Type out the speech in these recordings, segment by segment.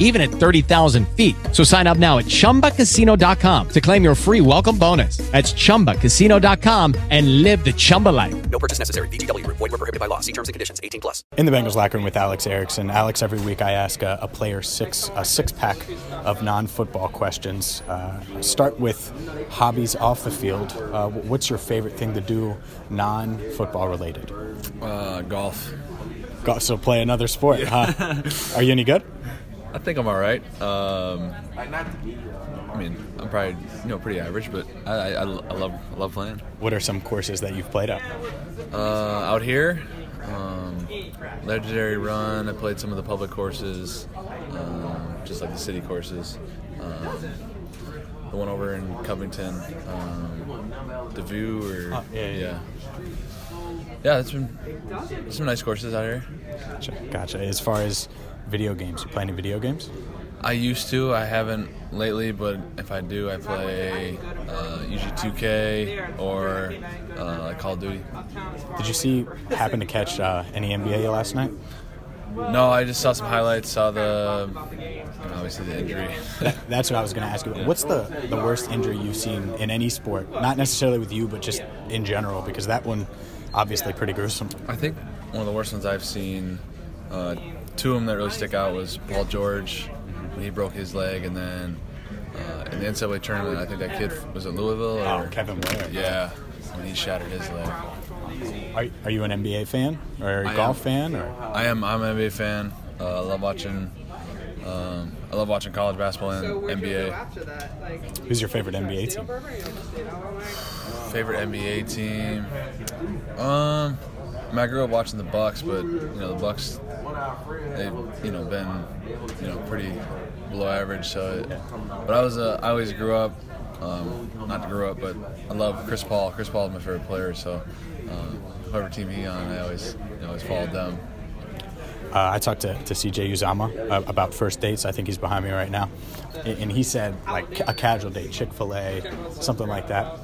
even at 30,000 feet. So sign up now at chumbacasino.com to claim your free welcome bonus. That's chumbacasino.com and live the Chumba life. No purchase necessary. VGW Group. Void were prohibited by law. See terms and conditions. 18 plus. In the Bengals locker room with Alex Erickson. Alex, every week I ask a, a player six a six pack of non-football questions. Uh, start with hobbies off the field. Uh, what's your favorite thing to do, non-football related? Uh, golf. Golf. So play another sport. Huh? Are you any good? I think I'm all right. Um, I mean, I'm probably you know pretty average, but I, I, I love I love playing. What are some courses that you've played at? Uh, out here, um, Legendary Run. I played some of the public courses, um, just like the city courses. Um, the one over in Covington, um, the View, or Oh, yeah, yeah. yeah, yeah. It's been some nice courses out here. Gotcha. Gotcha. As far as video games, you play any video games? I used to. I haven't lately, but if I do, I play uh, usually 2K or uh, Call of Duty. Did you see happen to catch uh, any NBA last night? No, I just saw some highlights. Saw the obviously the injury. That, that's what I was going to ask you. What's the, the worst injury you've seen in any sport? Not necessarily with you, but just in general, because that one obviously pretty gruesome. I think one of the worst ones I've seen. Uh, two of them that really stick out was Paul George when he broke his leg, and then uh, in the NCAA tournament, I think that kid was at Louisville. Or, Oh, Kevin Ware. Yeah, when he shattered his leg. Are, are you an NBA fan or a I golf am. fan? Or I am. I'm an NBA fan. Uh, I love watching. Um, I love watching college basketball and NBA. who's your favorite NBA team? Favorite NBA team. Um, I, mean, I grew up watching the Bucks, but you know the Bucks, they've you know been you know pretty below average. So, it, but I was uh, I always grew up. Um, not grew up, but I love Chris Paul. Chris Paul is my favorite player. So, um, whoever team he on, I always you know always followed them. Uh, I talked to, to CJ Uzomah uh, about first dates. I think he's behind me right now. And, and he said, like, a casual date, Chick fil A, something like that.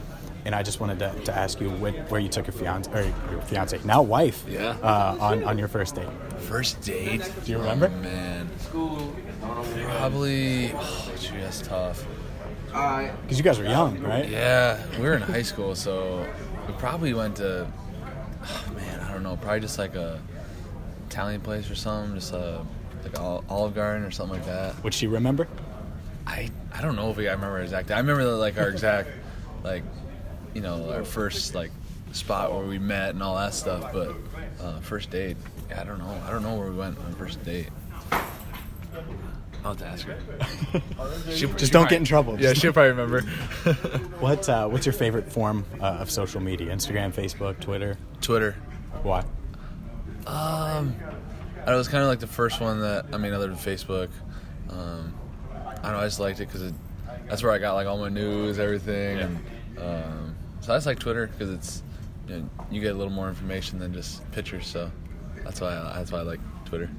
And I just wanted to, to ask you what, where you took your fiance, or your fiance, now wife, Yeah. uh, on, on your first date. First date? Do you remember? Oh, man, probably. Oh, gee, that's tough. Because you guys were young, right? Yeah, we were in high school, so we probably went to. oh, man, I don't know. Probably just like a Italian place or something, just a like Olive Garden or something like that. Would she remember? I I don't know if we, I remember exactly. I remember like our exact like you know our first like spot where we met and all that stuff, but uh, first date. I don't know. I don't know where we went on first date. I'll have to ask her. She- Just she don't might- get in trouble. Yeah, she'll probably remember. What, uh, what's your favorite form uh, of social media? Instagram, Facebook, Twitter? Twitter. Why? Um, it was kind of like the first one that I mean, other than Facebook. Um, I don't know. I just liked it because it, that's where I got like all my news, everything, and um, so I just like Twitter because it's you, know, you get a little more information than just pictures. So that's why I, that's why I like Twitter.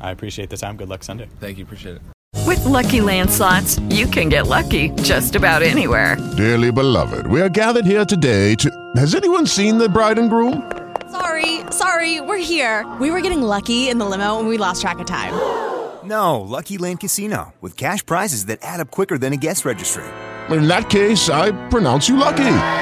I appreciate the time. Good luck Sunday. Thank you, appreciate it. With Lucky Land slots, you can get lucky just about anywhere. Dearly beloved, we are gathered here today to. Has anyone seen the bride and groom? Sorry, sorry, we're here. We were getting lucky in the limo and we lost track of time. No, Lucky Land Casino, with cash prizes that add up quicker than a guest registry. In that case, I pronounce you lucky.